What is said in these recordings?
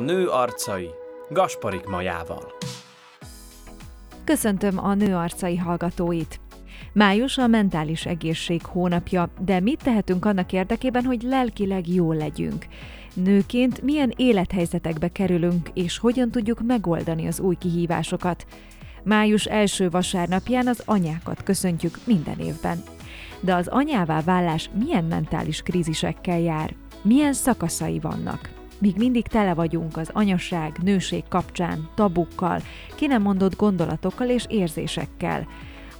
nő arcai Gasparik Majával. Köszöntöm a nő arcai hallgatóit! Május a mentális egészség hónapja, de mit tehetünk annak érdekében, hogy lelkileg jól legyünk? Nőként milyen élethelyzetekbe kerülünk, és hogyan tudjuk megoldani az új kihívásokat? Május első vasárnapján az anyákat köszöntjük minden évben. De az anyává válás milyen mentális krízisekkel jár? Milyen szakaszai vannak? Míg mindig tele vagyunk az anyaság, nőség kapcsán, tabukkal, ki nem mondott gondolatokkal és érzésekkel.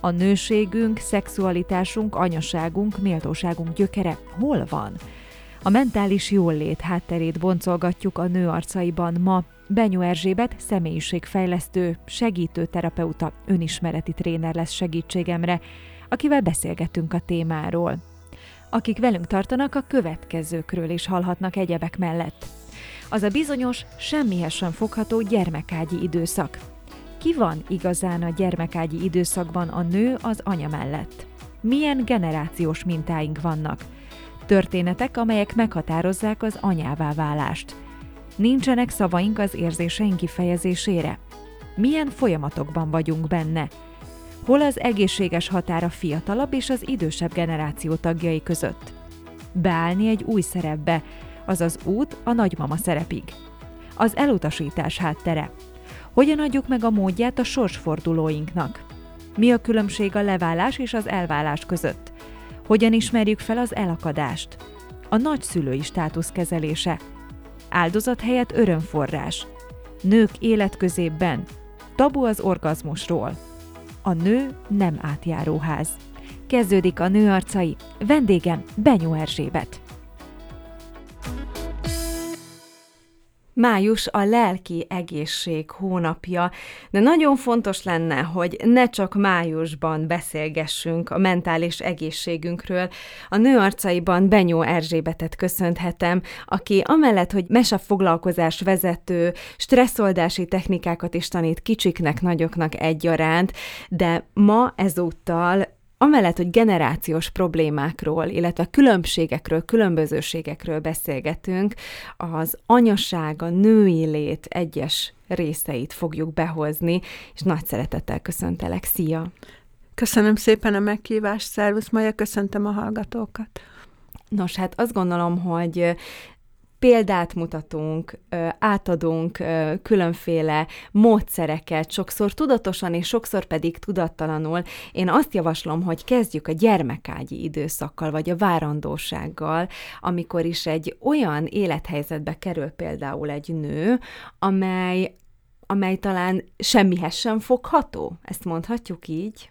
A nőségünk, szexualitásunk, anyaságunk, méltóságunk gyökere hol van? A mentális jólét hátterét boncolgatjuk a nő arcaiban ma. Benyó Erzsébet személyiségfejlesztő, segítő terapeuta, önismereti tréner lesz segítségemre, akivel beszélgetünk a témáról. Akik velünk tartanak, a következőkről is hallhatnak egyebek mellett. Az a bizonyos, semmihez sem fogható gyermekágyi időszak. Ki van igazán a gyermekágyi időszakban a nő az anya mellett? Milyen generációs mintáink vannak? Történetek, amelyek meghatározzák az anyává válást. Nincsenek szavaink az érzéseink kifejezésére? Milyen folyamatokban vagyunk benne? Hol az egészséges határ a fiatalabb és az idősebb generáció tagjai között? Beállni egy új szerepbe, azaz út a nagymama szerepig. Az elutasítás háttere. Hogyan adjuk meg a módját a sorsfordulóinknak? Mi a különbség a leválás és az elválás között? Hogyan ismerjük fel az elakadást? A nagyszülői státusz kezelése. Áldozat helyett örömforrás. Nők életközében. Tabu az orgazmusról. A nő nem átjáróház. Kezdődik a nő arcai. Vendégem Benyó Erzsébet. Május a lelki egészség hónapja, de nagyon fontos lenne, hogy ne csak májusban beszélgessünk a mentális egészségünkről. A nő arcaiban Benyó Erzsébetet köszönhetem, aki amellett, hogy foglalkozás vezető, stresszoldási technikákat is tanít kicsiknek, nagyoknak egyaránt, de ma ezúttal amellett, hogy generációs problémákról, illetve különbségekről, különbözőségekről beszélgetünk, az anyaság, a női lét egyes részeit fogjuk behozni, és nagy szeretettel köszöntelek. Szia! Köszönöm szépen a meghívást, szervusz Maja, köszöntöm a hallgatókat. Nos, hát azt gondolom, hogy példát mutatunk, átadunk különféle módszereket, sokszor tudatosan és sokszor pedig tudattalanul. Én azt javaslom, hogy kezdjük a gyermekágyi időszakkal, vagy a várandósággal, amikor is egy olyan élethelyzetbe kerül például egy nő, amely amely talán semmihez sem fogható. Ezt mondhatjuk így?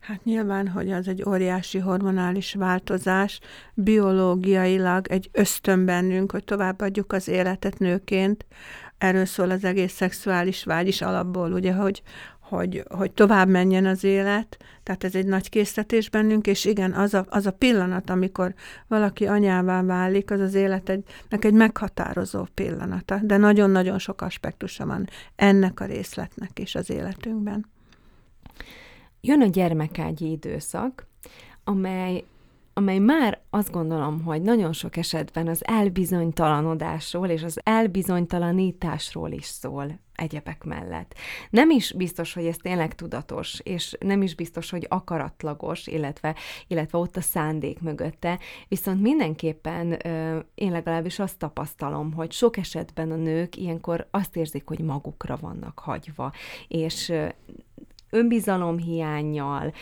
Hát nyilván, hogy az egy óriási hormonális változás, biológiailag egy ösztön bennünk, hogy továbbadjuk az életet nőként. Erről szól az egész szexuális vágy is alapból, ugye, hogy, hogy, hogy tovább menjen az élet, tehát ez egy nagy készítés bennünk, és igen, az a, az a pillanat, amikor valaki anyává válik, az az életnek egy meghatározó pillanata, de nagyon-nagyon sok aspektusa van ennek a részletnek is az életünkben. Jön a gyermekágyi időszak, amely amely már azt gondolom, hogy nagyon sok esetben az elbizonytalanodásról és az elbizonytalanításról is szól egyebek mellett. Nem is biztos, hogy ez tényleg tudatos, és nem is biztos, hogy akaratlagos, illetve, illetve ott a szándék mögötte, viszont mindenképpen én legalábbis azt tapasztalom, hogy sok esetben a nők ilyenkor azt érzik, hogy magukra vannak hagyva, és önbizalom hiányjal,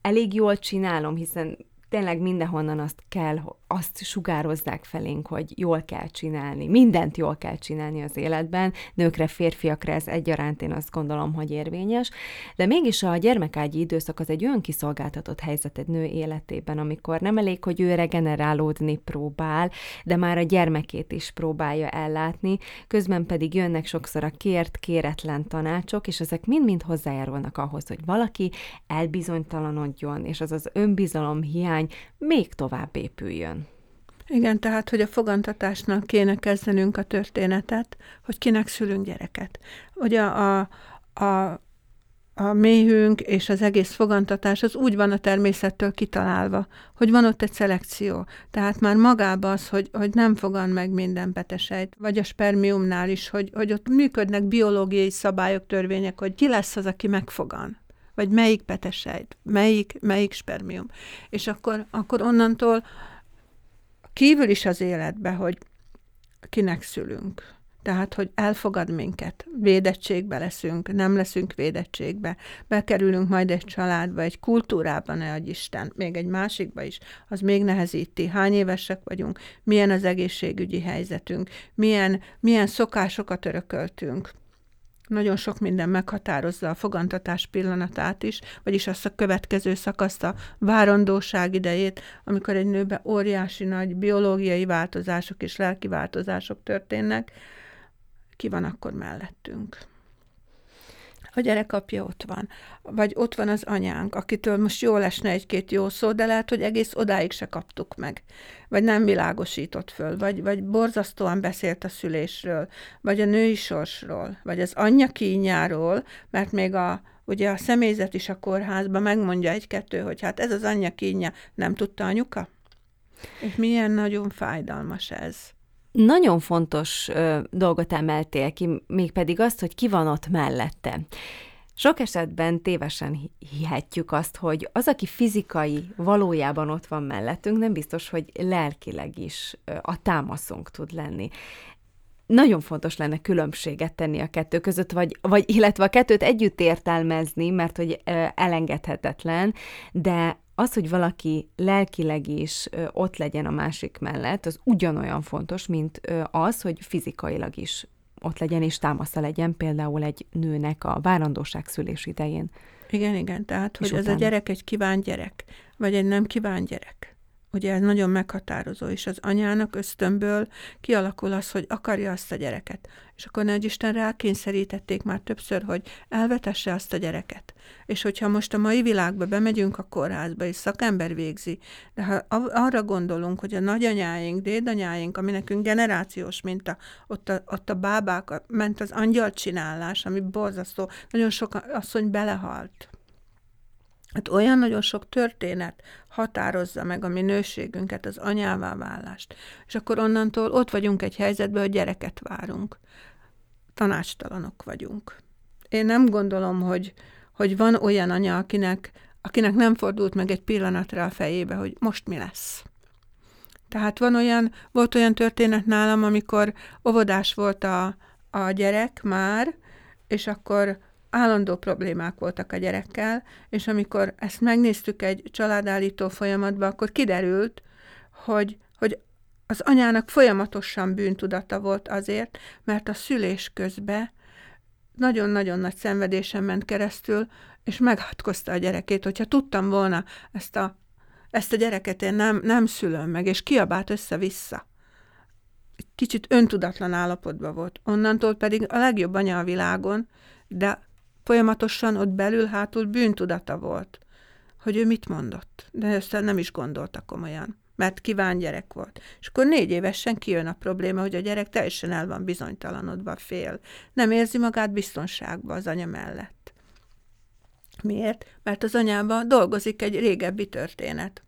elég jól csinálom, hiszen tényleg mindenhonnan azt kell, azt sugározzák felénk, hogy jól kell csinálni, mindent jól kell csinálni az életben, nőkre, férfiakra ez egyaránt én azt gondolom, hogy érvényes, de mégis a gyermekágyi időszak az egy olyan kiszolgáltatott helyzet egy nő életében, amikor nem elég, hogy ő regenerálódni próbál, de már a gyermekét is próbálja ellátni, közben pedig jönnek sokszor a kért, kéretlen tanácsok, és ezek mind-mind hozzájárulnak ahhoz, hogy valaki elbizonytalanodjon, és az az önbizalom hiány még tovább épüljön. Igen, tehát, hogy a fogantatásnak kéne kezdenünk a történetet, hogy kinek szülünk gyereket. Ugye a, a a méhünk és az egész fogantatás az úgy van a természettől kitalálva, hogy van ott egy szelekció. Tehát már magában az, hogy, hogy nem fogan meg minden petesejt, vagy a spermiumnál is, hogy, hogy ott működnek biológiai szabályok, törvények, hogy ki lesz az, aki megfogan vagy melyik petesejt, melyik, melyik spermium. És akkor, akkor onnantól kívül is az életbe, hogy kinek szülünk. Tehát, hogy elfogad minket, védettségbe leszünk, nem leszünk védettségbe, bekerülünk majd egy családba, egy kultúrába, ne adj Isten, még egy másikba is, az még nehezíti. Hány évesek vagyunk, milyen az egészségügyi helyzetünk, milyen, milyen szokásokat örököltünk. Nagyon sok minden meghatározza a fogantatás pillanatát is, vagyis azt a következő szakaszt, a várandóság idejét, amikor egy nőben óriási nagy biológiai változások és lelki változások történnek, ki van akkor mellettünk. A gyerek apja ott van, vagy ott van az anyánk, akitől most jól esne egy-két jó szó, de lehet, hogy egész odáig se kaptuk meg, vagy nem világosított föl, vagy, vagy borzasztóan beszélt a szülésről, vagy a női sorsról, vagy az anyja kínjáról, mert még a, ugye a személyzet is a kórházban megmondja egy-kettő, hogy hát ez az anyja kínja, nem tudta anyuka? És milyen nagyon fájdalmas ez. Nagyon fontos ö, dolgot emeltél ki, mégpedig azt, hogy ki van ott mellette. Sok esetben tévesen hihetjük azt, hogy az, aki fizikai valójában ott van mellettünk, nem biztos, hogy lelkileg is a támaszunk tud lenni. Nagyon fontos lenne különbséget tenni a kettő között, vagy, vagy illetve a kettőt együtt értelmezni, mert hogy elengedhetetlen, de az, hogy valaki lelkileg is ott legyen a másik mellett, az ugyanolyan fontos, mint az, hogy fizikailag is ott legyen és támasza legyen például egy nőnek a várandóság szülés idején. Igen, igen, tehát, hogy utána. ez a gyerek egy kívánt gyerek, vagy egy nem kívánt gyerek. Ugye ez nagyon meghatározó, és az anyának ösztönből kialakul az, hogy akarja azt a gyereket. És akkor nagy Isten rákényszerítették már többször, hogy elvetesse azt a gyereket. És hogyha most a mai világba bemegyünk a kórházba, és szakember végzi, de ha arra gondolunk, hogy a nagyanyáink, dédanyáink, ami nekünk generációs minta, ott a, ott a bábák, ment az angyalcsinálás, ami borzasztó, nagyon sok asszony belehalt Hát olyan nagyon sok történet határozza meg a minőségünket, az anyává válást. És akkor onnantól ott vagyunk egy helyzetben, hogy gyereket várunk. Tanácstalanok vagyunk. Én nem gondolom, hogy, hogy van olyan anya, akinek, akinek nem fordult meg egy pillanatra a fejébe, hogy most mi lesz. Tehát van olyan, volt olyan történet nálam, amikor óvodás volt a, a gyerek már, és akkor állandó problémák voltak a gyerekkel, és amikor ezt megnéztük egy családállító folyamatban, akkor kiderült, hogy, hogy az anyának folyamatosan bűntudata volt azért, mert a szülés közben nagyon-nagyon nagy szenvedésen ment keresztül, és meghatkozta a gyerekét, hogyha tudtam volna ezt a, ezt a gyereket én nem, nem szülöm meg, és kiabált össze-vissza. Kicsit öntudatlan állapotban volt. Onnantól pedig a legjobb anya a világon, de Folyamatosan ott belül hátul bűntudata volt, hogy ő mit mondott. De ezt nem is gondolta komolyan, mert kíván gyerek volt. És akkor négy évesen kijön a probléma, hogy a gyerek teljesen el van bizonytalanodva, fél. Nem érzi magát biztonságban az anya mellett. Miért? Mert az anyában dolgozik egy régebbi történet.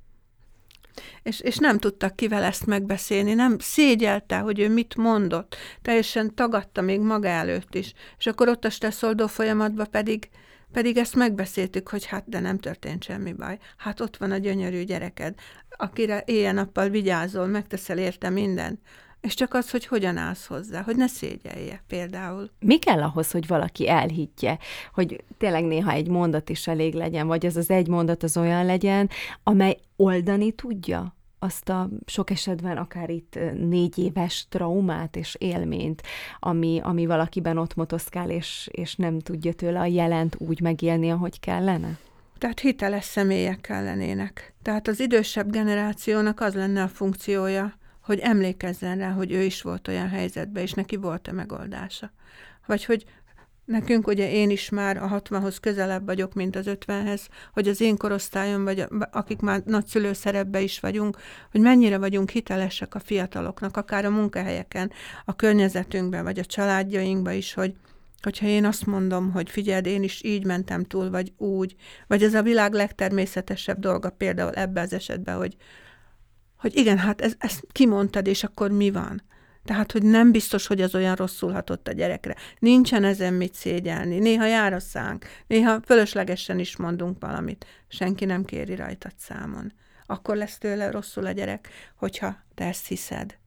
És, és nem tudtak kivel ezt megbeszélni, nem szégyelte, hogy ő mit mondott, teljesen tagadta még maga előtt is. És akkor ott a stresszoldó folyamatban pedig, pedig ezt megbeszéltük, hogy hát de nem történt semmi baj. Hát ott van a gyönyörű gyereked, akire éjjel-nappal vigyázol, megteszel érte mindent és csak az, hogy hogyan állsz hozzá, hogy ne szégyelje például. Mi kell ahhoz, hogy valaki elhiggye, hogy tényleg néha egy mondat is elég legyen, vagy az az egy mondat az olyan legyen, amely oldani tudja azt a sok esetben akár itt négy éves traumát és élményt, ami, ami valakiben ott motoszkál, és, és nem tudja tőle a jelent úgy megélni, ahogy kellene? Tehát hiteles személyek kellenének. Tehát az idősebb generációnak az lenne a funkciója, hogy emlékezzen rá, hogy ő is volt olyan helyzetben, és neki volt-e megoldása. Vagy hogy nekünk, ugye én is már a 60-hoz közelebb vagyok, mint az 50-hez, hogy az én korosztályom, vagy akik már nagyszülő szerepbe is vagyunk, hogy mennyire vagyunk hitelesek a fiataloknak, akár a munkahelyeken, a környezetünkben, vagy a családjainkban is, hogy hogyha én azt mondom, hogy figyeld, én is így mentem túl, vagy úgy, vagy ez a világ legtermészetesebb dolga például ebbe az esetben, hogy, hogy igen, hát ez, ezt kimondtad, és akkor mi van? Tehát, hogy nem biztos, hogy az olyan rosszul hatott a gyerekre. Nincsen ezen mit szégyelni. Néha jár a szánk, néha fölöslegesen is mondunk valamit. Senki nem kéri rajtad számon. Akkor lesz tőle rosszul a gyerek, hogyha te ezt hiszed.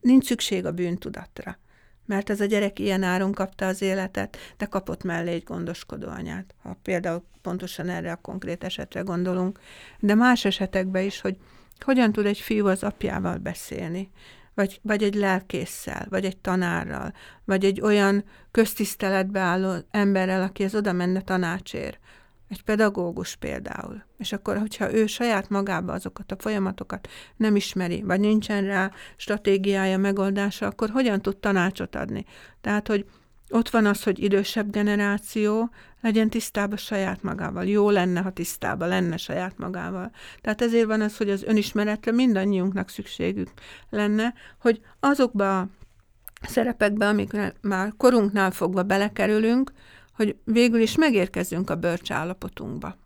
Nincs szükség a bűntudatra. Mert ez a gyerek ilyen áron kapta az életet, de kapott mellé egy gondoskodó anyát. Ha például pontosan erre a konkrét esetre gondolunk. De más esetekben is, hogy hogyan tud egy fiú az apjával beszélni, vagy, vagy egy lelkésszel, vagy egy tanárral, vagy egy olyan köztiszteletbe álló emberrel, aki az oda menne tanácsért. Egy pedagógus például. És akkor, hogyha ő saját magába azokat a folyamatokat nem ismeri, vagy nincsen rá stratégiája, megoldása, akkor hogyan tud tanácsot adni? Tehát, hogy ott van az, hogy idősebb generáció legyen tisztában saját magával. Jó lenne, ha tisztában lenne saját magával. Tehát ezért van az, hogy az önismeretre mindannyiunknak szükségük lenne, hogy azokba a szerepekbe, amikre már korunknál fogva belekerülünk, hogy végül is megérkezzünk a bölcs állapotunkba.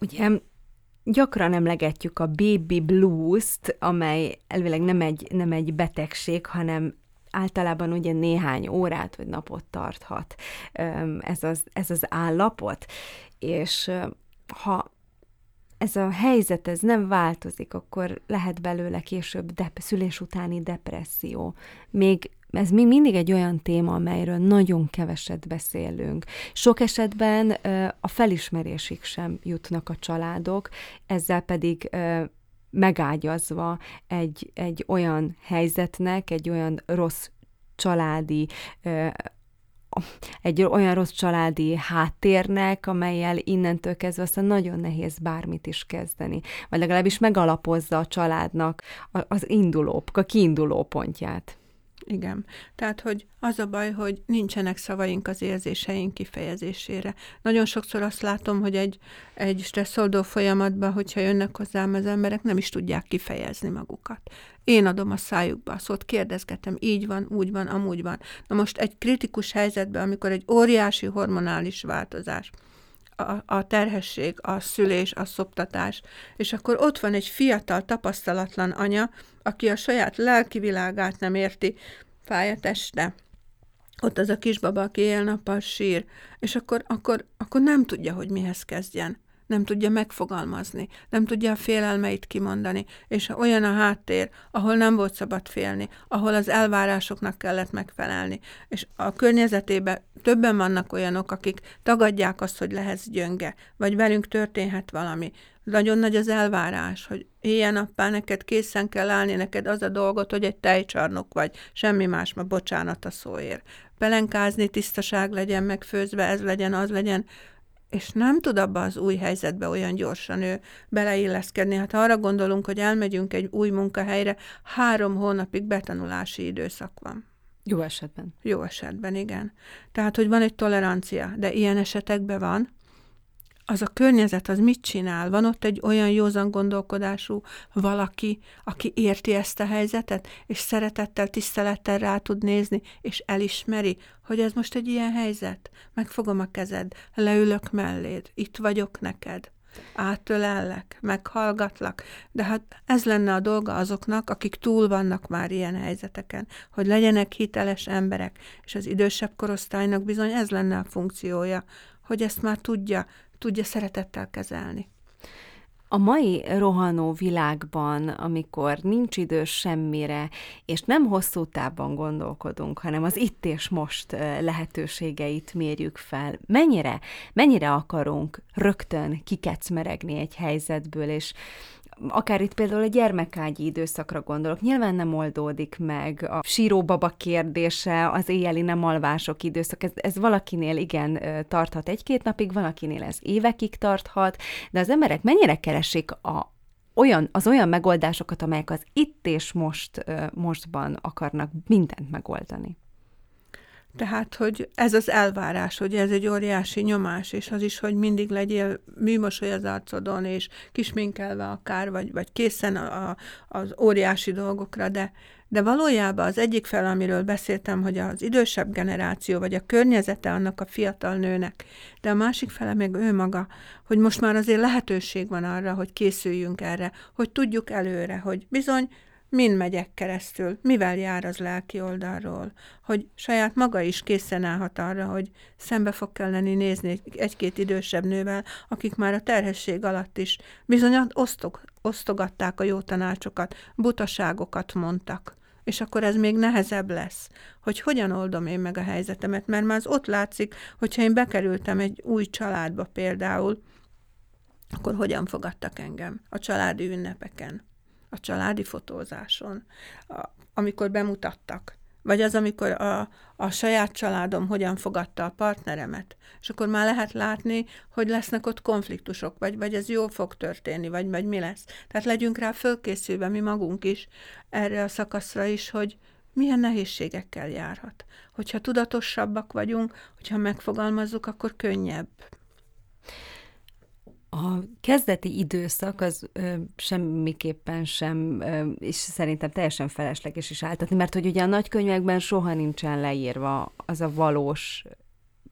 Ugye gyakran emlegetjük a baby blues-t, amely elvileg nem egy, nem egy betegség, hanem általában ugye néhány órát vagy napot tarthat ez az, ez az állapot, és ha ez a helyzet ez nem változik, akkor lehet belőle később dep- szülés utáni depresszió. Még ez még mindig egy olyan téma, amelyről nagyon keveset beszélünk. Sok esetben a felismerésig sem jutnak a családok, ezzel pedig megágyazva egy, egy olyan helyzetnek, egy olyan rossz családi egy olyan rossz családi háttérnek, amelyel innentől kezdve aztán nagyon nehéz bármit is kezdeni. Vagy legalábbis megalapozza a családnak az induló, a kiinduló pontját. Igen. Tehát, hogy az a baj, hogy nincsenek szavaink az érzéseink kifejezésére. Nagyon sokszor azt látom, hogy egy, egy stresszoldó folyamatban, hogyha jönnek hozzám az emberek, nem is tudják kifejezni magukat. Én adom a szájukba a szót, kérdezgetem, így van, úgy van, amúgy van. Na most egy kritikus helyzetben, amikor egy óriási hormonális változás, a, a terhesség, a szülés, a szoptatás, és akkor ott van egy fiatal, tapasztalatlan anya, aki a saját lelki világát nem érti, fáj a teste, ott az a kisbaba, aki éjjel-nappal sír, és akkor, akkor, akkor nem tudja, hogy mihez kezdjen. Nem tudja megfogalmazni, nem tudja a félelmeit kimondani, és olyan a háttér, ahol nem volt szabad félni, ahol az elvárásoknak kellett megfelelni, és a környezetében többen vannak olyanok, akik tagadják azt, hogy lehetsz gyönge, vagy velünk történhet valami. Nagyon nagy az elvárás, hogy nappá neked készen kell állni, neked az a dolgot, hogy egy tejcsarnok vagy, semmi más, ma bocsánat a szóért. Pelenkázni, tisztaság legyen megfőzve, ez legyen, az legyen, és nem tud abba az új helyzetbe olyan gyorsan ő beleilleszkedni. Hát arra gondolunk, hogy elmegyünk egy új munkahelyre, három hónapig betanulási időszak van. Jó esetben. Jó esetben, igen. Tehát, hogy van egy tolerancia, de ilyen esetekben van, az a környezet, az mit csinál? Van ott egy olyan józan gondolkodású valaki, aki érti ezt a helyzetet, és szeretettel, tisztelettel rá tud nézni, és elismeri, hogy ez most egy ilyen helyzet. Megfogom a kezed, leülök melléd, itt vagyok neked átölellek, meghallgatlak, de hát ez lenne a dolga azoknak, akik túl vannak már ilyen helyzeteken, hogy legyenek hiteles emberek, és az idősebb korosztálynak bizony ez lenne a funkciója, hogy ezt már tudja, tudja szeretettel kezelni. A mai rohanó világban, amikor nincs idő semmire, és nem hosszú távban gondolkodunk, hanem az itt és most lehetőségeit mérjük fel, mennyire, mennyire akarunk rögtön kikecmeregni egy helyzetből, és akár itt például a gyermekágyi időszakra gondolok, nyilván nem oldódik meg a síróbaba kérdése, az éjjeli nem alvások időszak, ez, ez valakinél igen tarthat egy-két napig, valakinél ez évekig tarthat, de az emberek mennyire keresik a, olyan, az olyan megoldásokat, amelyek az itt és most, mostban akarnak mindent megoldani. Tehát, hogy ez az elvárás, hogy ez egy óriási nyomás, és az is, hogy mindig legyél műmosoly az arcodon, és kisminkelve akár, vagy, vagy készen a, az óriási dolgokra, de, de valójában az egyik fel, amiről beszéltem, hogy az idősebb generáció, vagy a környezete annak a fiatal nőnek, de a másik fele meg ő maga, hogy most már azért lehetőség van arra, hogy készüljünk erre, hogy tudjuk előre, hogy bizony mind megyek keresztül, mivel jár az lelki oldalról, hogy saját maga is készen állhat arra, hogy szembe fog kelleni nézni egy-két idősebb nővel, akik már a terhesség alatt is bizony osztog, osztogatták a jó tanácsokat, butaságokat mondtak. És akkor ez még nehezebb lesz, hogy hogyan oldom én meg a helyzetemet, mert már az ott látszik, hogyha én bekerültem egy új családba például, akkor hogyan fogadtak engem a családi ünnepeken a családi fotózáson, a, amikor bemutattak, vagy az, amikor a, a saját családom hogyan fogadta a partneremet, és akkor már lehet látni, hogy lesznek ott konfliktusok, vagy, vagy ez jól fog történni, vagy, vagy mi lesz. Tehát legyünk rá fölkészülve mi magunk is erre a szakaszra is, hogy milyen nehézségekkel járhat. Hogyha tudatosabbak vagyunk, hogyha megfogalmazzuk, akkor könnyebb. A kezdeti időszak az ö, semmiképpen sem, ö, és szerintem teljesen felesleges is áltatni, mert hogy ugye a nagykönyvekben soha nincsen leírva az a valós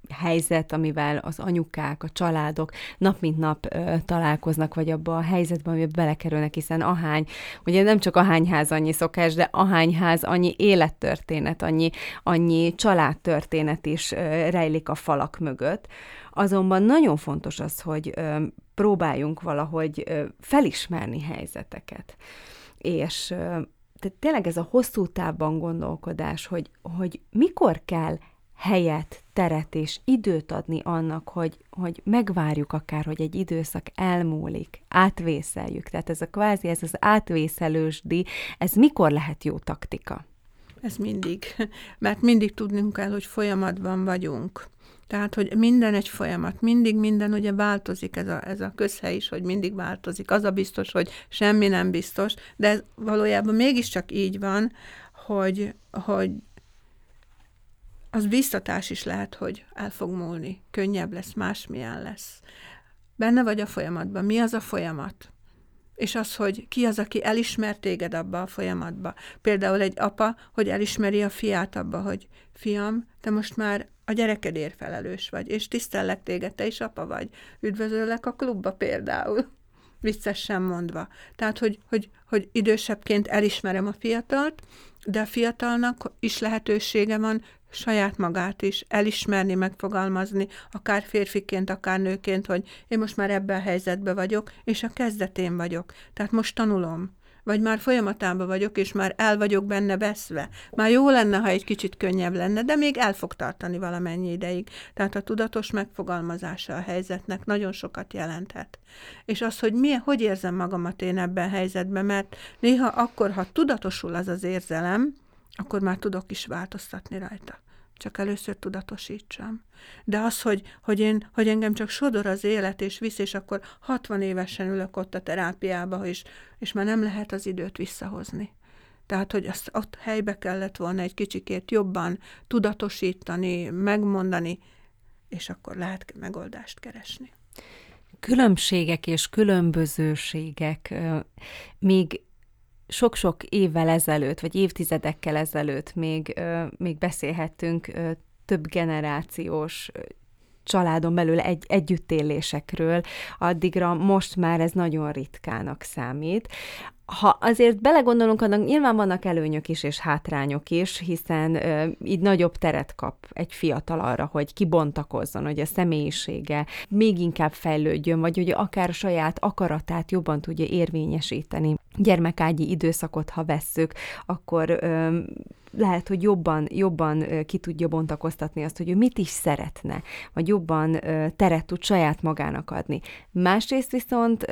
helyzet, amivel az anyukák, a családok nap mint nap ö, találkoznak, vagy abba a helyzetben, amiben belekerülnek, hiszen ahány, ugye nem csak ahány ház annyi szokás, de ahány ház annyi élettörténet, annyi, annyi családtörténet is ö, rejlik a falak mögött. Azonban nagyon fontos az, hogy próbáljunk valahogy felismerni helyzeteket. És tehát tényleg ez a hosszú távban gondolkodás, hogy, hogy mikor kell helyet, teret és időt adni annak, hogy, hogy megvárjuk akár, hogy egy időszak elmúlik, átvészeljük. Tehát ez a kvázi, ez az átvészelősdi, ez mikor lehet jó taktika? Ez mindig, mert mindig tudnunk kell, hogy folyamatban vagyunk. Tehát, hogy minden egy folyamat, mindig minden ugye változik, ez a, ez a közhely is, hogy mindig változik. Az a biztos, hogy semmi nem biztos, de ez valójában mégiscsak így van, hogy, hogy az biztatás is lehet, hogy el fog múlni, könnyebb lesz, másmilyen lesz. Benne vagy a folyamatban. Mi az a folyamat? És az, hogy ki az, aki elismer téged abba a folyamatba. Például egy apa, hogy elismeri a fiát abba, hogy fiam, te most már a gyerekedért felelős vagy, és tisztellek téged, te is apa vagy. Üdvözöllek a klubba például viccesen mondva. Tehát, hogy, hogy, hogy idősebbként elismerem a fiatalt, de a fiatalnak is lehetősége van saját magát is elismerni, megfogalmazni, akár férfiként, akár nőként, hogy én most már ebben a helyzetben vagyok, és a kezdetén vagyok. Tehát most tanulom vagy már folyamatában vagyok, és már el vagyok benne veszve. Már jó lenne, ha egy kicsit könnyebb lenne, de még el fog tartani valamennyi ideig. Tehát a tudatos megfogalmazása a helyzetnek nagyon sokat jelenthet. És az, hogy milyen, hogy érzem magamat én ebben a helyzetben, mert néha akkor, ha tudatosul az az érzelem, akkor már tudok is változtatni rajta csak először tudatosítsam. De az, hogy, hogy, én, hogy engem csak sodor az élet, és visz, és akkor 60 évesen ülök ott a terápiába, és, és már nem lehet az időt visszahozni. Tehát, hogy azt ott helybe kellett volna egy kicsikét jobban tudatosítani, megmondani, és akkor lehet megoldást keresni. Különbségek és különbözőségek még sok-sok évvel ezelőtt, vagy évtizedekkel ezelőtt még, még beszélhettünk több generációs családon belül egy, együttélésekről, addigra most már ez nagyon ritkának számít ha azért belegondolunk, annak nyilván vannak előnyök is és hátrányok is, hiszen ö, így nagyobb teret kap egy fiatal arra, hogy kibontakozzon, hogy a személyisége még inkább fejlődjön, vagy hogy akár saját akaratát jobban tudja érvényesíteni. Gyermekágyi időszakot, ha vesszük, akkor ö, lehet, hogy jobban, jobban ki tudja bontakoztatni azt, hogy ő mit is szeretne, vagy jobban teret tud saját magának adni. Másrészt viszont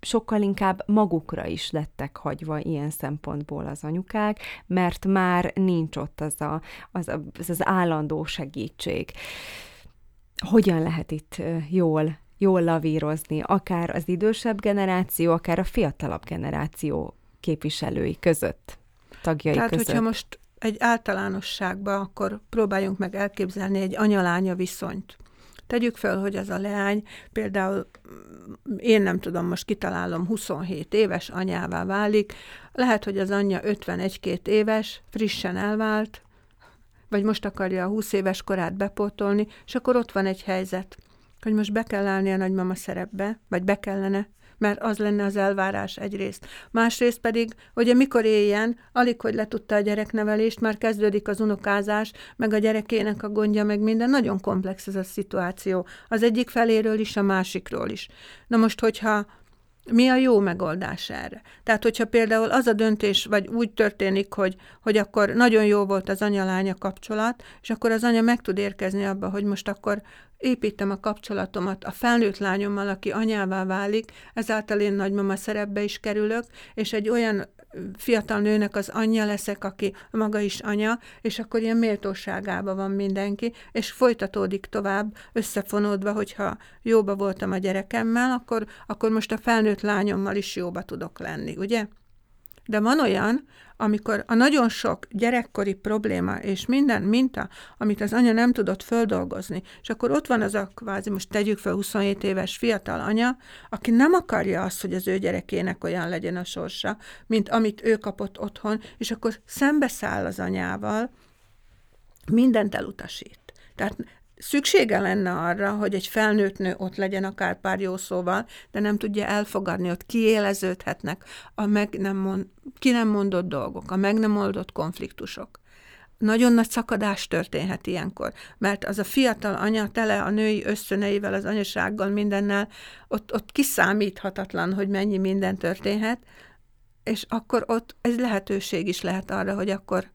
sokkal inkább magukra is lettek hagyva ilyen szempontból az anyukák, mert már nincs ott az a, az, a, az, az állandó segítség. Hogyan lehet itt jól, jól lavírozni, akár az idősebb generáció, akár a fiatalabb generáció képviselői között, tagjai Tehát, között? hogyha most egy általánosságban akkor próbáljunk meg elképzelni egy anyalánya viszonyt. Tegyük fel, hogy az a leány például, mm, én nem tudom, most kitalálom, 27 éves anyává válik, lehet, hogy az anyja 51-2 éves, frissen elvált, vagy most akarja a 20 éves korát bepótolni, és akkor ott van egy helyzet, hogy most be kell állni a nagymama szerepbe, vagy be kellene, mert az lenne az elvárás egyrészt. Másrészt pedig, hogy mikor éljen, alig, hogy letudta a gyereknevelést, már kezdődik az unokázás, meg a gyerekének a gondja, meg minden. Nagyon komplex ez a szituáció. Az egyik feléről is, a másikról is. Na most, hogyha mi a jó megoldás erre? Tehát, hogyha például az a döntés, vagy úgy történik, hogy, hogy akkor nagyon jó volt az anya-lánya kapcsolat, és akkor az anya meg tud érkezni abba, hogy most akkor építem a kapcsolatomat a felnőtt lányommal, aki anyává válik, ezáltal én nagymama szerepbe is kerülök, és egy olyan fiatal nőnek az anyja leszek, aki maga is anya, és akkor ilyen méltóságában van mindenki, és folytatódik tovább, összefonódva, hogyha jóba voltam a gyerekemmel, akkor, akkor most a felnőtt lányommal is jóba tudok lenni, ugye? De van olyan, amikor a nagyon sok gyerekkori probléma és minden minta, amit az anya nem tudott földolgozni, és akkor ott van az a kvázi, most tegyük fel 27 éves fiatal anya, aki nem akarja azt, hogy az ő gyerekének olyan legyen a sorsa, mint amit ő kapott otthon, és akkor szembeszáll az anyával, mindent elutasít. Tehát szüksége lenne arra, hogy egy felnőtt nő ott legyen akár pár jó szóval, de nem tudja elfogadni, ott kiéleződhetnek a meg nem mond, ki nem mondott dolgok, a meg nem oldott konfliktusok. Nagyon nagy szakadás történhet ilyenkor, mert az a fiatal anya tele a női összöneivel, az anyasággal, mindennel, ott, ott kiszámíthatatlan, hogy mennyi minden történhet, és akkor ott ez lehetőség is lehet arra, hogy akkor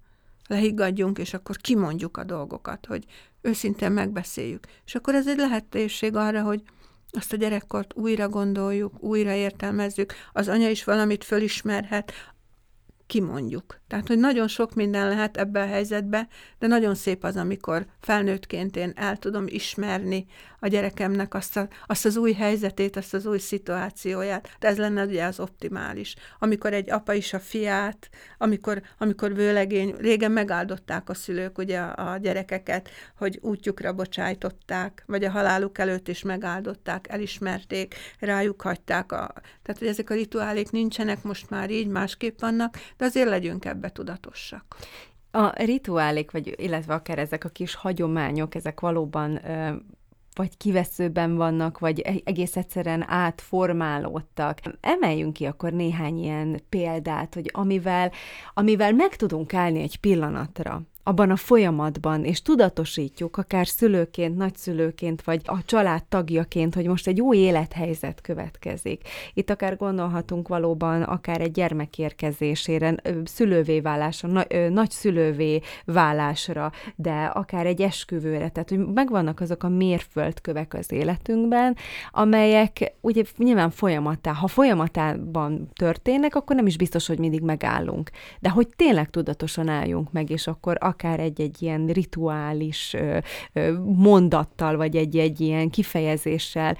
lehiggadjunk, és akkor kimondjuk a dolgokat, hogy őszintén megbeszéljük. És akkor ez egy lehetőség arra, hogy azt a gyerekkort újra gondoljuk, újra értelmezzük, az anya is valamit fölismerhet, kimondjuk. Tehát, hogy nagyon sok minden lehet ebbe a helyzetbe, de nagyon szép az, amikor felnőttként én el tudom ismerni a gyerekemnek azt, a, azt az új helyzetét, azt az új szituációját. De ez lenne ugye az optimális. Amikor egy apa is a fiát, amikor, amikor vőlegény, régen megáldották a szülők ugye a, a gyerekeket, hogy útjukra bocsájtották, vagy a haláluk előtt is megáldották, elismerték, rájuk hagyták. A, tehát, hogy ezek a rituálék nincsenek most már így, másképp vannak, de azért legyünk ebbe tudatosak. A rituálék, vagy illetve akár ezek a kis hagyományok, ezek valóban vagy kiveszőben vannak, vagy e-, egész egyszerűen átformálódtak. Emeljünk ki akkor néhány ilyen példát, hogy amivel, amivel meg tudunk állni egy pillanatra, abban a folyamatban, és tudatosítjuk, akár szülőként, nagyszülőként, vagy a család tagjaként, hogy most egy új élethelyzet következik. Itt akár gondolhatunk valóban akár egy gyermek érkezésére, szülővé válásra, nagyszülővé válásra, de akár egy esküvőre, tehát hogy megvannak azok a mérföldkövek az életünkben, amelyek ugye nyilván folyamatá, ha folyamatában történnek, akkor nem is biztos, hogy mindig megállunk. De hogy tényleg tudatosan álljunk meg, és akkor akár egy-egy ilyen rituális mondattal, vagy egy-egy ilyen kifejezéssel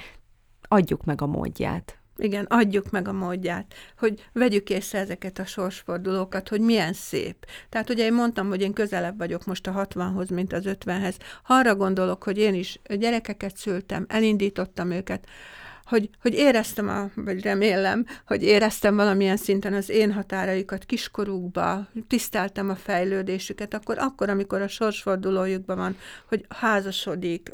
adjuk meg a módját. Igen, adjuk meg a módját, hogy vegyük észre ezeket a sorsfordulókat, hogy milyen szép. Tehát ugye én mondtam, hogy én közelebb vagyok most a 60-hoz, mint az 50-hez. Ha arra gondolok, hogy én is gyerekeket szültem, elindítottam őket, hogy, hogy éreztem, a, vagy remélem, hogy éreztem valamilyen szinten az én határaikat kiskorukba, tiszteltem a fejlődésüket, akkor, akkor amikor a sorsfordulójukban van, hogy házasodik,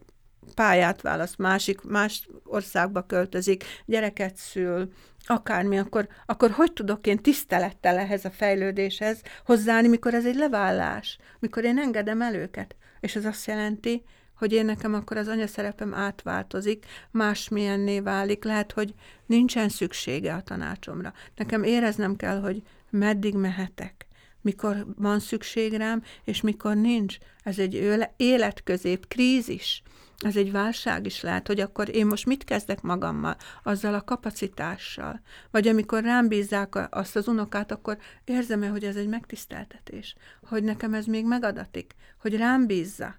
pályát választ, másik, más országba költözik, gyereket szül, akármi, akkor, akkor hogy tudok én tisztelettel ehhez a fejlődéshez hozzáállni, mikor ez egy levállás, mikor én engedem el őket. És ez azt jelenti, hogy én nekem akkor az anyaszerepem átváltozik, másmilyenné válik, lehet, hogy nincsen szüksége a tanácsomra. Nekem éreznem kell, hogy meddig mehetek, mikor van szükség rám, és mikor nincs. Ez egy életközép krízis, ez egy válság is lehet, hogy akkor én most mit kezdek magammal, azzal a kapacitással. Vagy amikor rám bízzák azt az unokát, akkor érzem-e, hogy ez egy megtiszteltetés, hogy nekem ez még megadatik, hogy rám bízza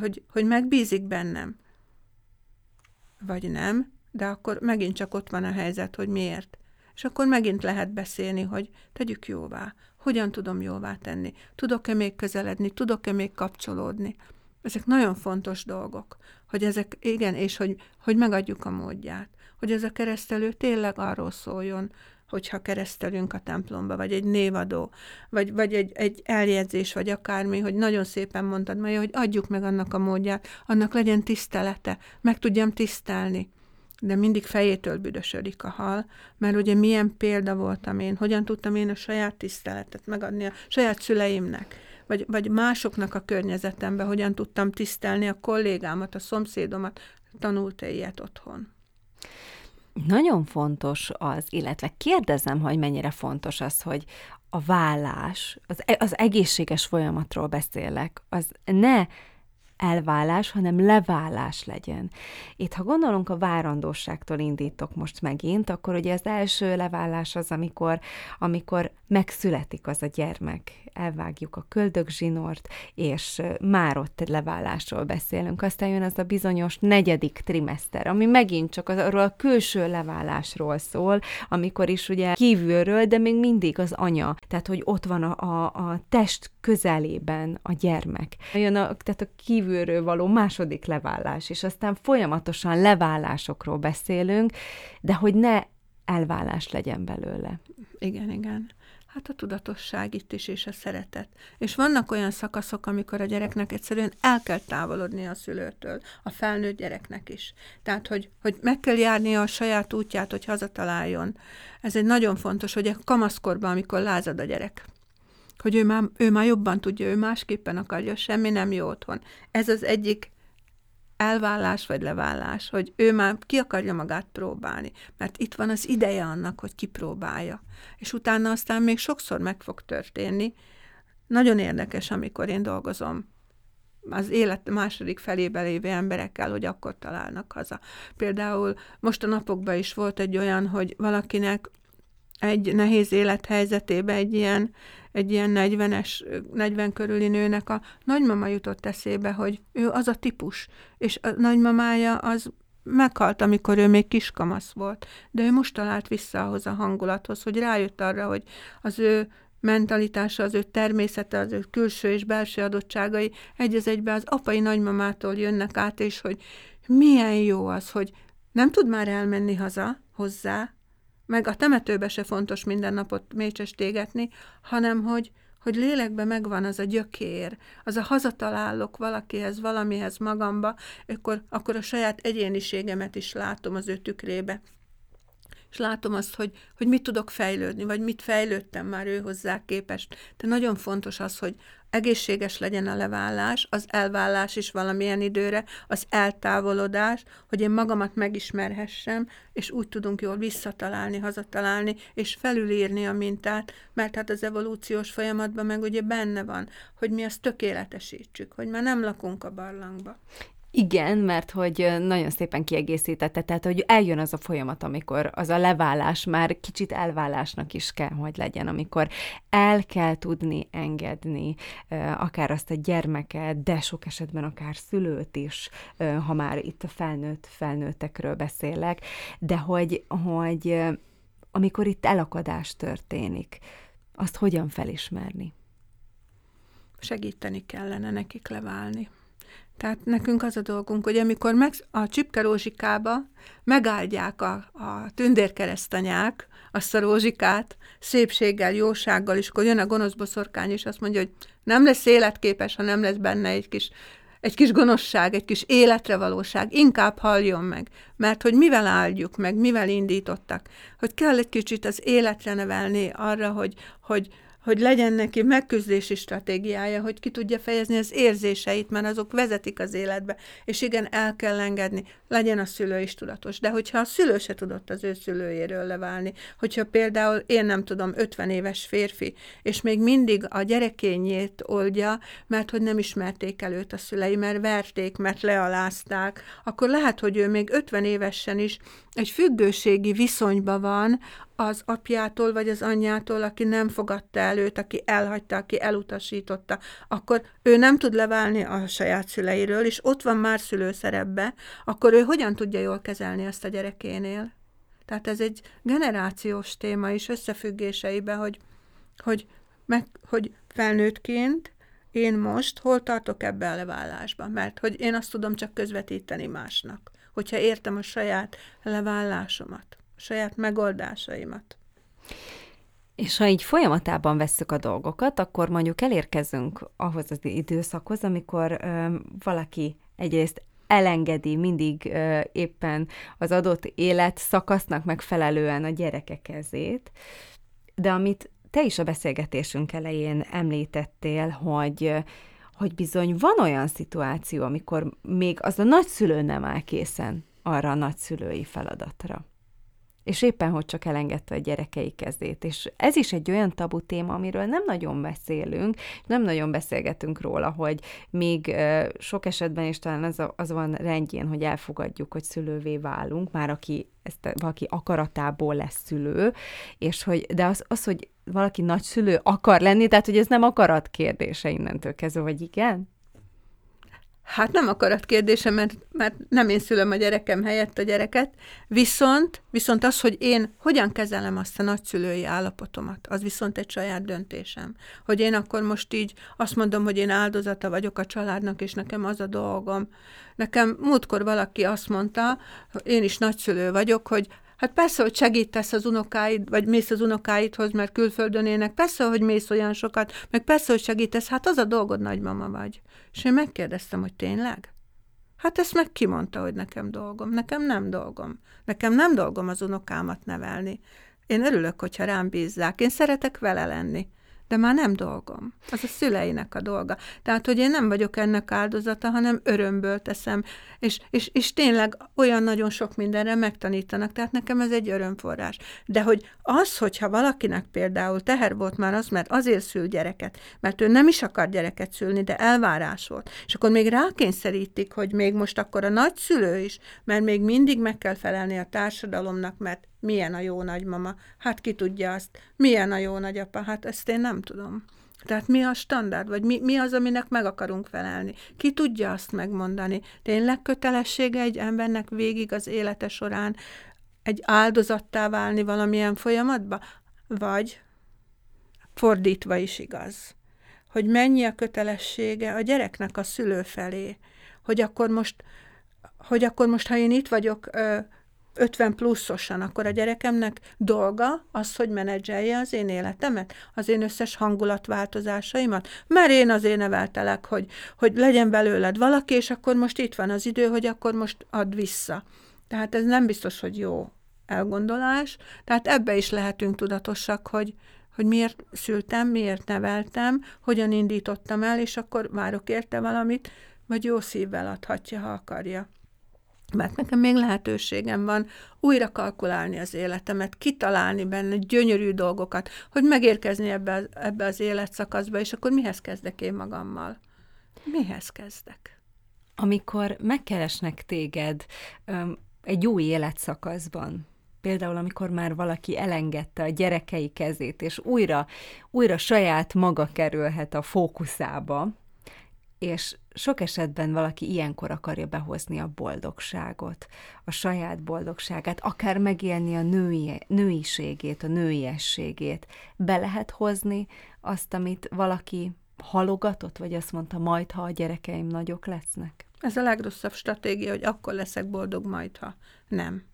hogy, hogy megbízik bennem. Vagy nem, de akkor megint csak ott van a helyzet, hogy miért. És akkor megint lehet beszélni, hogy tegyük jóvá, hogyan tudom jóvá tenni, tudok-e még közeledni, tudok-e még kapcsolódni. Ezek nagyon fontos dolgok, hogy ezek, igen, és hogy, hogy megadjuk a módját, hogy ez a keresztelő tényleg arról szóljon, hogyha keresztelünk a templomba, vagy egy névadó, vagy, vagy egy, egy eljegyzés, vagy akármi, hogy nagyon szépen mondtad, Maja, hogy adjuk meg annak a módját, annak legyen tisztelete, meg tudjam tisztelni. De mindig fejétől büdösödik a hal, mert ugye milyen példa voltam én, hogyan tudtam én a saját tiszteletet megadni a saját szüleimnek, vagy, vagy másoknak a környezetembe, hogyan tudtam tisztelni a kollégámat, a szomszédomat, tanult-e ilyet otthon? Nagyon fontos az, illetve kérdezem, hogy mennyire fontos az, hogy a vállás, az, e, az egészséges folyamatról beszélek, az ne elválás, hanem leválás legyen. Itt, ha gondolunk a várandóságtól indítok most megint, akkor ugye az első leválás az, amikor, amikor megszületik az a gyermek. Elvágjuk a köldögzsinort, és már ott leválásról beszélünk. Aztán jön az a bizonyos negyedik trimester, ami megint csak arról a külső leválásról szól, amikor is ugye kívülről, de még mindig az anya. Tehát, hogy ott van a, a, a test közelében a gyermek. Jön a, tehát a kívülről való második leválás, és aztán folyamatosan leválásokról beszélünk, de hogy ne elválás legyen belőle. Igen, igen. Hát a tudatosság itt is, és a szeretet. És vannak olyan szakaszok, amikor a gyereknek egyszerűen el kell távolodni a szülőtől, a felnőtt gyereknek is. Tehát, hogy, hogy meg kell járnia a saját útját, hogy hazataláljon. Ez egy nagyon fontos, hogy a kamaszkorban, amikor lázad a gyerek, hogy ő már, ő már jobban tudja, ő másképpen akarja, semmi nem jó otthon. Ez az egyik elvállás vagy levállás, hogy ő már ki akarja magát próbálni, mert itt van az ideje annak, hogy kipróbálja. És utána aztán még sokszor meg fog történni. Nagyon érdekes, amikor én dolgozom az élet második felébe lévő emberekkel, hogy akkor találnak haza. Például most a napokban is volt egy olyan, hogy valakinek egy nehéz élethelyzetében egy ilyen, egy ilyen 40-es, 40 körüli nőnek a nagymama jutott eszébe, hogy ő az a típus, és a nagymamája az meghalt, amikor ő még kiskamasz volt, de ő most talált vissza ahhoz a hangulathoz, hogy rájött arra, hogy az ő mentalitása, az ő természete, az ő külső és belső adottságai egy az egybe az apai nagymamától jönnek át, és hogy milyen jó az, hogy nem tud már elmenni haza hozzá, meg a temetőbe se fontos minden napot mécsestégetni, hanem hogy, hogy lélekben megvan az a gyökér, az a hazatalálok valakihez, valamihez magamba, akkor, akkor a saját egyéniségemet is látom az ő tükrébe és látom azt, hogy, hogy mit tudok fejlődni, vagy mit fejlődtem már ő hozzá képest. De nagyon fontos az, hogy egészséges legyen a levállás, az elvállás is valamilyen időre, az eltávolodás, hogy én magamat megismerhessem, és úgy tudunk jól visszatalálni, hazatalálni, és felülírni a mintát, mert hát az evolúciós folyamatban meg ugye benne van, hogy mi azt tökéletesítsük, hogy már nem lakunk a barlangba. Igen, mert hogy nagyon szépen kiegészítette, tehát hogy eljön az a folyamat, amikor az a leválás már kicsit elválásnak is kell, hogy legyen, amikor el kell tudni engedni akár azt a gyermeket, de sok esetben akár szülőt is, ha már itt a felnőtt felnőttekről beszélek, de hogy, hogy amikor itt elakadás történik, azt hogyan felismerni? Segíteni kellene nekik leválni. Tehát nekünk az a dolgunk, hogy amikor meg, a csipke rózsikába megáldják a, a tündérkeresztanyák azt a rózsikát, szépséggel, jósággal, és akkor jön a gonosz boszorkány, és azt mondja, hogy nem lesz életképes, ha nem lesz benne egy kis, egy kis gonoszság, egy kis életre valóság, inkább halljon meg, mert hogy mivel áldjuk meg, mivel indítottak, hogy kell egy kicsit az életre nevelni arra, hogy, hogy, hogy legyen neki megküzdési stratégiája, hogy ki tudja fejezni az érzéseit, mert azok vezetik az életbe, és igen, el kell engedni, legyen a szülő is tudatos. De hogyha a szülő se tudott az ő szülőjéről leválni, hogyha például én nem tudom, 50 éves férfi, és még mindig a gyerekényét oldja, mert hogy nem ismerték előtt a szülei, mert verték, mert lealázták, akkor lehet, hogy ő még 50 évesen is egy függőségi viszonyban van az apjától vagy az anyjától, aki nem fogadta el őt, aki elhagyta, aki elutasította, akkor ő nem tud leválni a saját szüleiről, és ott van már szülőszerepbe, akkor ő hogyan tudja jól kezelni ezt a gyerekénél? Tehát ez egy generációs téma is összefüggéseibe, hogy, hogy, meg, hogy felnőttként én most hol tartok ebbe a levállásban, mert hogy én azt tudom csak közvetíteni másnak, hogyha értem a saját levállásomat, a saját megoldásaimat. És ha így folyamatában vesszük a dolgokat, akkor mondjuk elérkezünk ahhoz az időszakhoz, amikor ö, valaki egyrészt elengedi mindig ö, éppen az adott élet szakasznak megfelelően a gyereke kezét, de amit te is a beszélgetésünk elején említettél, hogy hogy bizony van olyan szituáció, amikor még az a nagyszülő nem áll készen arra a nagyszülői feladatra és éppen hogy csak elengedte a gyerekei kezét. És ez is egy olyan tabu téma, amiről nem nagyon beszélünk, nem nagyon beszélgetünk róla, hogy még sok esetben is talán az, a, az van rendjén, hogy elfogadjuk, hogy szülővé válunk, már aki ezt valaki akaratából lesz szülő, és hogy, de az, az, hogy valaki nagyszülő akar lenni, tehát hogy ez nem akarat kérdése innentől kezdve, vagy igen? Hát nem akarat kérdése, mert, mert nem én szülöm a gyerekem helyett a gyereket, viszont, viszont az, hogy én hogyan kezelem azt a nagyszülői állapotomat, az viszont egy saját döntésem. Hogy én akkor most így azt mondom, hogy én áldozata vagyok a családnak, és nekem az a dolgom. Nekem múltkor valaki azt mondta, én is nagyszülő vagyok, hogy Hát persze, hogy segítesz az unokáid, vagy mész az unokáidhoz, mert külföldön élnek, persze, hogy mész olyan sokat, meg persze, hogy segítesz, hát az a dolgod, nagymama vagy. És én megkérdeztem, hogy tényleg? Hát ezt meg kimondta, hogy nekem dolgom. Nekem nem dolgom. Nekem nem dolgom az unokámat nevelni. Én örülök, hogyha rám bízzák. Én szeretek vele lenni de már nem dolgom. Az a szüleinek a dolga. Tehát, hogy én nem vagyok ennek áldozata, hanem örömből teszem, és, és, és tényleg olyan nagyon sok mindenre megtanítanak, tehát nekem ez egy örömforrás. De hogy az, hogyha valakinek például teher volt már az, mert azért szül gyereket, mert ő nem is akar gyereket szülni, de elvárás volt, és akkor még rákényszerítik, hogy még most akkor a nagyszülő is, mert még mindig meg kell felelni a társadalomnak, mert milyen a jó nagymama? Hát ki tudja azt? Milyen a jó nagyapa? Hát ezt én nem tudom. Tehát mi a standard, vagy mi, mi az, aminek meg akarunk felelni? Ki tudja azt megmondani? Tényleg kötelessége egy embernek végig az élete során egy áldozattá válni valamilyen folyamatba? Vagy fordítva is igaz, hogy mennyi a kötelessége a gyereknek a szülő felé, hogy akkor most, hogy akkor most, ha én itt vagyok 50 pluszosan, akkor a gyerekemnek dolga az, hogy menedzselje az én életemet, az én összes hangulatváltozásaimat, mert én azért neveltelek, hogy, hogy legyen belőled valaki, és akkor most itt van az idő, hogy akkor most add vissza. Tehát ez nem biztos, hogy jó elgondolás, tehát ebbe is lehetünk tudatosak, hogy, hogy miért szültem, miért neveltem, hogyan indítottam el, és akkor várok érte valamit, vagy jó szívvel adhatja, ha akarja mert nekem még lehetőségem van újra kalkulálni az életemet, kitalálni benne gyönyörű dolgokat, hogy megérkezni ebbe, ebbe az életszakaszba, és akkor mihez kezdek én magammal? Mihez kezdek? Amikor megkeresnek téged egy új életszakaszban, például amikor már valaki elengedte a gyerekei kezét, és újra, újra saját maga kerülhet a fókuszába, és sok esetben valaki ilyenkor akarja behozni a boldogságot, a saját boldogságát, akár megélni a női, nőiségét, a nőiességét. Be lehet hozni azt, amit valaki halogatott, vagy azt mondta, majd, ha a gyerekeim nagyok lesznek? Ez a legrosszabb stratégia, hogy akkor leszek boldog, majd, ha nem.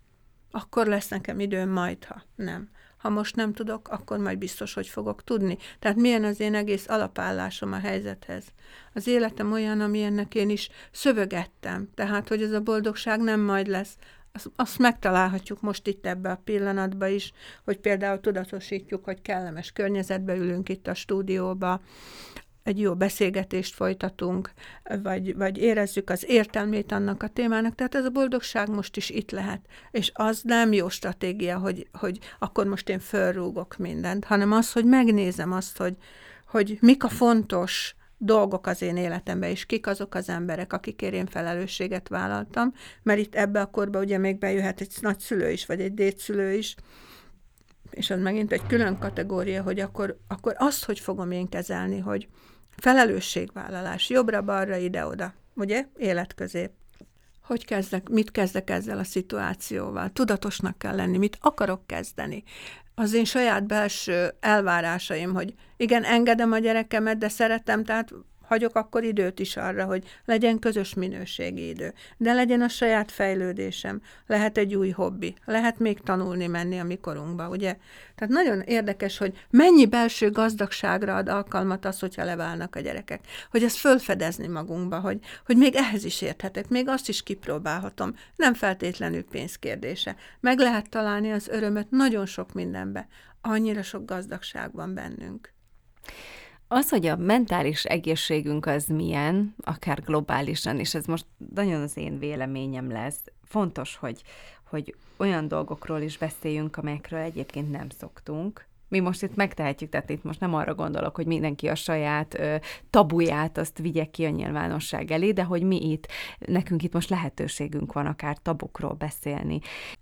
Akkor lesz nekem időm, majd, ha nem ha most nem tudok, akkor majd biztos, hogy fogok tudni. Tehát milyen az én egész alapállásom a helyzethez. Az életem olyan, amilyennek én is szövegettem. Tehát, hogy ez a boldogság nem majd lesz, azt, azt megtalálhatjuk most itt ebbe a pillanatba is, hogy például tudatosítjuk, hogy kellemes környezetbe ülünk itt a stúdióba, egy jó beszélgetést folytatunk, vagy, vagy érezzük az értelmét annak a témának. Tehát ez a boldogság most is itt lehet. És az nem jó stratégia, hogy, hogy akkor most én fölrúgok mindent, hanem az, hogy megnézem azt, hogy, hogy mik a fontos dolgok az én életemben, és kik azok az emberek, akikért én felelősséget vállaltam, mert itt ebbe a korba ugye még bejöhet egy nagyszülő is, vagy egy dédszülő is, és az megint egy külön kategória, hogy akkor, akkor azt, hogy fogom én kezelni, hogy, felelősségvállalás, jobbra-balra, ide-oda, ugye, életközép. hogy kezdek, mit kezdek ezzel a szituációval. Tudatosnak kell lenni, mit akarok kezdeni. Az én saját belső elvárásaim, hogy igen, engedem a gyerekemet, de szeretem, tehát hagyok akkor időt is arra, hogy legyen közös minőségi idő. De legyen a saját fejlődésem, lehet egy új hobbi, lehet még tanulni menni a mikorunkba, ugye? Tehát nagyon érdekes, hogy mennyi belső gazdagságra ad alkalmat az, hogyha leválnak a gyerekek. Hogy ezt fölfedezni magunkba, hogy, hogy még ehhez is érthetek, még azt is kipróbálhatom. Nem feltétlenül pénzkérdése. Meg lehet találni az örömöt nagyon sok mindenbe. Annyira sok gazdagság van bennünk. Az, hogy a mentális egészségünk az milyen, akár globálisan, és ez most nagyon az én véleményem lesz, fontos, hogy, hogy olyan dolgokról is beszéljünk, amelyekről egyébként nem szoktunk. Mi most itt megtehetjük, tehát itt most nem arra gondolok, hogy mindenki a saját ö, tabuját azt vigye ki a nyilvánosság elé, de hogy mi itt, nekünk itt most lehetőségünk van akár tabukról beszélni.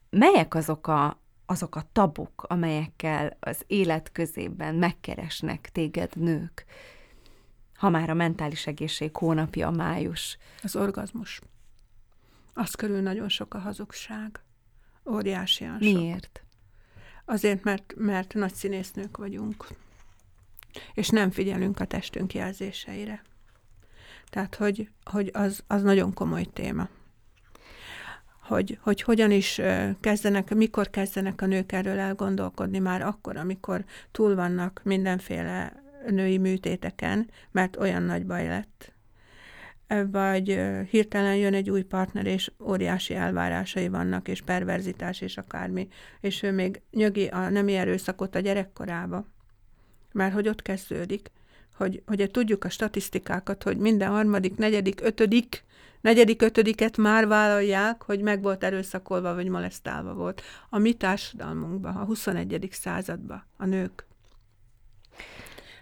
Melyek azok a, azok a tabuk, amelyekkel az élet közében megkeresnek téged nők, ha már a mentális egészség hónapja a május? Az orgazmus. Az körül nagyon sok a hazugság. Óriásian sok. Miért? Azért, mert, mert nagy színésznők vagyunk. És nem figyelünk a testünk jelzéseire. Tehát, hogy, hogy az, az nagyon komoly téma hogy, hogy hogyan is kezdenek, mikor kezdenek a nők erről elgondolkodni már akkor, amikor túl vannak mindenféle női műtéteken, mert olyan nagy baj lett. Vagy hirtelen jön egy új partner, és óriási elvárásai vannak, és perverzitás, és akármi, és ő még nyögi a nemi erőszakot a gyerekkorába. Mert hogy ott kezdődik, hogy, hogy tudjuk a statisztikákat, hogy minden harmadik, negyedik, ötödik negyedik, ötödiket már vállalják, hogy meg volt erőszakolva, vagy molesztálva volt. A mi társadalmunkban, a 21. században a nők.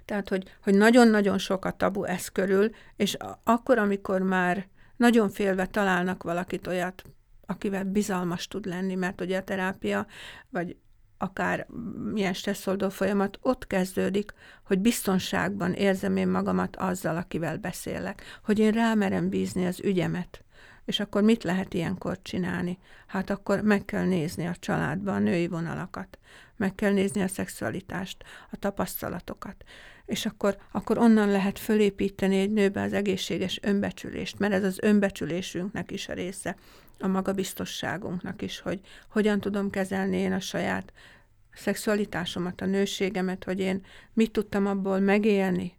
Tehát, hogy, hogy nagyon-nagyon sok a tabu ez körül, és akkor, amikor már nagyon félve találnak valakit olyat, akivel bizalmas tud lenni, mert ugye a terápia, vagy akár milyen stresszoldó folyamat ott kezdődik, hogy biztonságban érzem én magamat azzal, akivel beszélek, hogy én rámerem bízni az ügyemet. És akkor mit lehet ilyenkor csinálni? Hát akkor meg kell nézni a családban a női vonalakat, meg kell nézni a szexualitást, a tapasztalatokat, és akkor, akkor onnan lehet fölépíteni egy nőbe az egészséges önbecsülést, mert ez az önbecsülésünknek is a része, a magabiztosságunknak is, hogy hogyan tudom kezelni én a saját szexualitásomat, a nőségemet, hogy én mit tudtam abból megélni,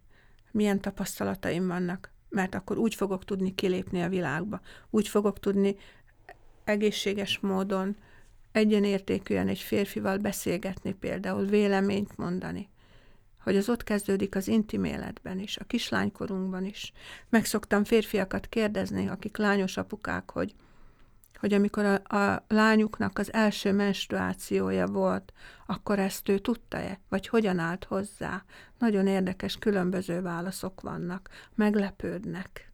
milyen tapasztalataim vannak, mert akkor úgy fogok tudni kilépni a világba, úgy fogok tudni egészséges módon egyenértékűen egy férfival beszélgetni, például véleményt mondani. Hogy az ott kezdődik az intim életben is, a kislánykorunkban is. Megszoktam férfiakat kérdezni, akik lányos apukák, hogy hogy amikor a, a lányuknak az első menstruációja volt, akkor ezt ő tudta-e, vagy hogyan állt hozzá. Nagyon érdekes, különböző válaszok vannak, meglepődnek.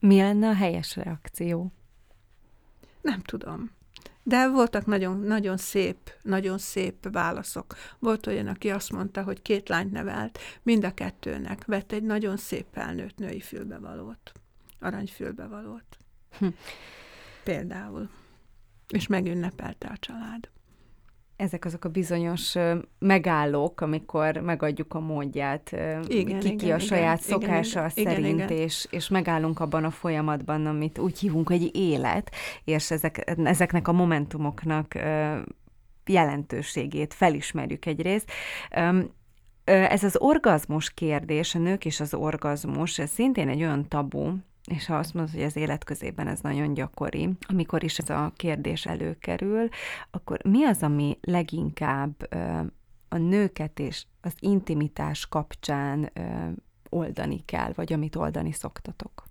Mi lenne a helyes reakció? Nem tudom. De voltak nagyon, nagyon szép, nagyon szép válaszok. Volt olyan, aki azt mondta, hogy két lányt nevelt, mind a kettőnek vett egy nagyon szép felnőtt női fülbevalót, aranyfülbevalót. Hm. Például. És megünnepelte a család. Ezek azok a bizonyos megállók, amikor megadjuk a módját, igen, ki, ki a saját igen, szokása igen, szerint, igen, és, és megállunk abban a folyamatban, amit úgy hívunk, hogy élet, és ezek, ezeknek a momentumoknak jelentőségét felismerjük egyrészt. Ez az orgazmus kérdés, a nők és az orgazmus, ez szintén egy olyan tabu, és ha azt mondod, hogy az élet közében ez nagyon gyakori, amikor is ez a kérdés előkerül, akkor mi az, ami leginkább a nőket és az intimitás kapcsán oldani kell, vagy amit oldani szoktatok?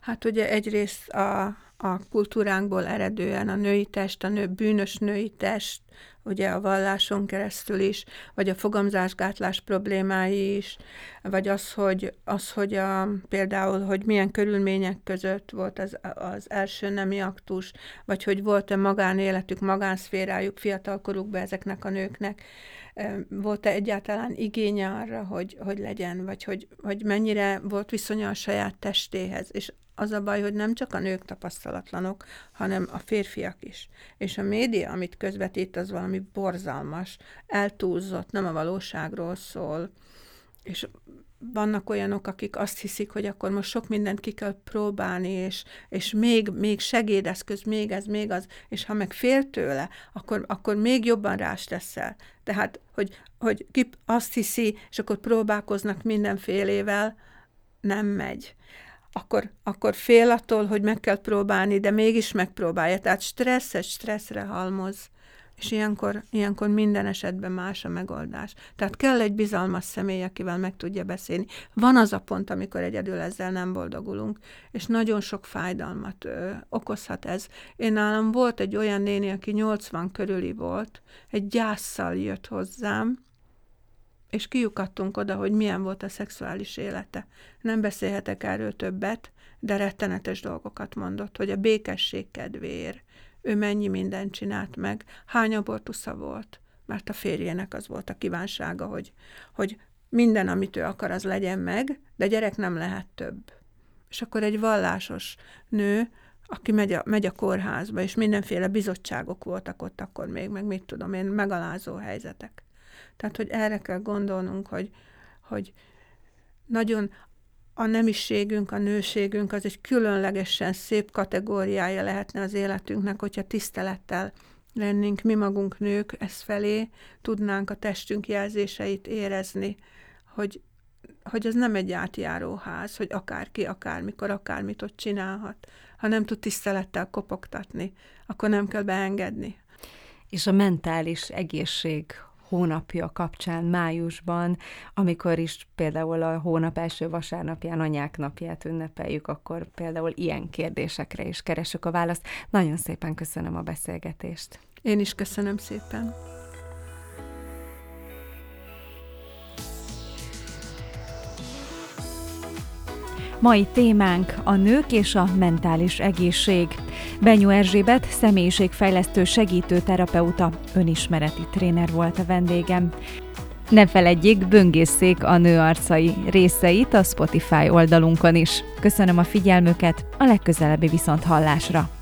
Hát ugye egyrészt a, a kultúránkból eredően a női test, a nő, bűnös női test, ugye a valláson keresztül is, vagy a fogamzásgátlás problémái is, vagy az, hogy, az, hogy a, például, hogy milyen körülmények között volt az, az első nemi aktus, vagy hogy volt-e magánéletük, magánszférájuk fiatalkorukban ezeknek a nőknek, volt-e egyáltalán igénye arra, hogy, hogy legyen, vagy hogy, hogy mennyire volt viszonya a saját testéhez, és az a baj, hogy nem csak a nők tapasztalatlanok, hanem a férfiak is. És a média, amit közvetít, az valami borzalmas, eltúlzott, nem a valóságról szól. És vannak olyanok, akik azt hiszik, hogy akkor most sok mindent ki kell próbálni, és, és még, még segédeszköz, még ez, még az, és ha meg fél tőle, akkor, akkor még jobban rás teszel. Tehát, hogy, hogy ki azt hiszi, és akkor próbálkoznak mindenfélével, nem megy. Akkor, akkor fél attól, hogy meg kell próbálni, de mégis megpróbálja. Tehát stresszet stresszre halmoz. És ilyenkor, ilyenkor minden esetben más a megoldás. Tehát kell egy bizalmas személy, akivel meg tudja beszélni. Van az a pont, amikor egyedül ezzel nem boldogulunk, és nagyon sok fájdalmat ö, okozhat ez. Én nálam volt egy olyan néni, aki 80 körüli volt, egy gyászsal jött hozzám, és kiukadtunk oda, hogy milyen volt a szexuális élete. Nem beszélhetek erről többet, de rettenetes dolgokat mondott, hogy a békesség kedvéért ő mennyi mindent csinált meg, hány abortusza volt, mert a férjének az volt a kívánsága, hogy, hogy minden, amit ő akar, az legyen meg, de gyerek nem lehet több. És akkor egy vallásos nő, aki megy a, megy a kórházba, és mindenféle bizottságok voltak ott akkor még, meg mit tudom én, megalázó helyzetek. Tehát, hogy erre kell gondolnunk, hogy, hogy nagyon a nemiségünk, a nőségünk az egy különlegesen szép kategóriája lehetne az életünknek, hogyha tisztelettel lennénk mi magunk nők ez felé, tudnánk a testünk jelzéseit érezni, hogy, hogy ez nem egy átjáró ház, hogy akárki, akármikor, akármit ott csinálhat. Ha nem tud tisztelettel kopogtatni, akkor nem kell beengedni. És a mentális egészség hónapja kapcsán májusban, amikor is például a hónap első vasárnapján anyák napját ünnepeljük, akkor például ilyen kérdésekre is keresünk a választ. Nagyon szépen köszönöm a beszélgetést. Én is köszönöm szépen. Mai témánk a nők és a mentális egészség. Benyó Erzsébet személyiségfejlesztő segítő terapeuta, önismereti tréner volt a vendégem. Ne feledjék, böngészszék a nő arcai részeit a Spotify oldalunkon is. Köszönöm a figyelmüket, a legközelebbi viszont hallásra!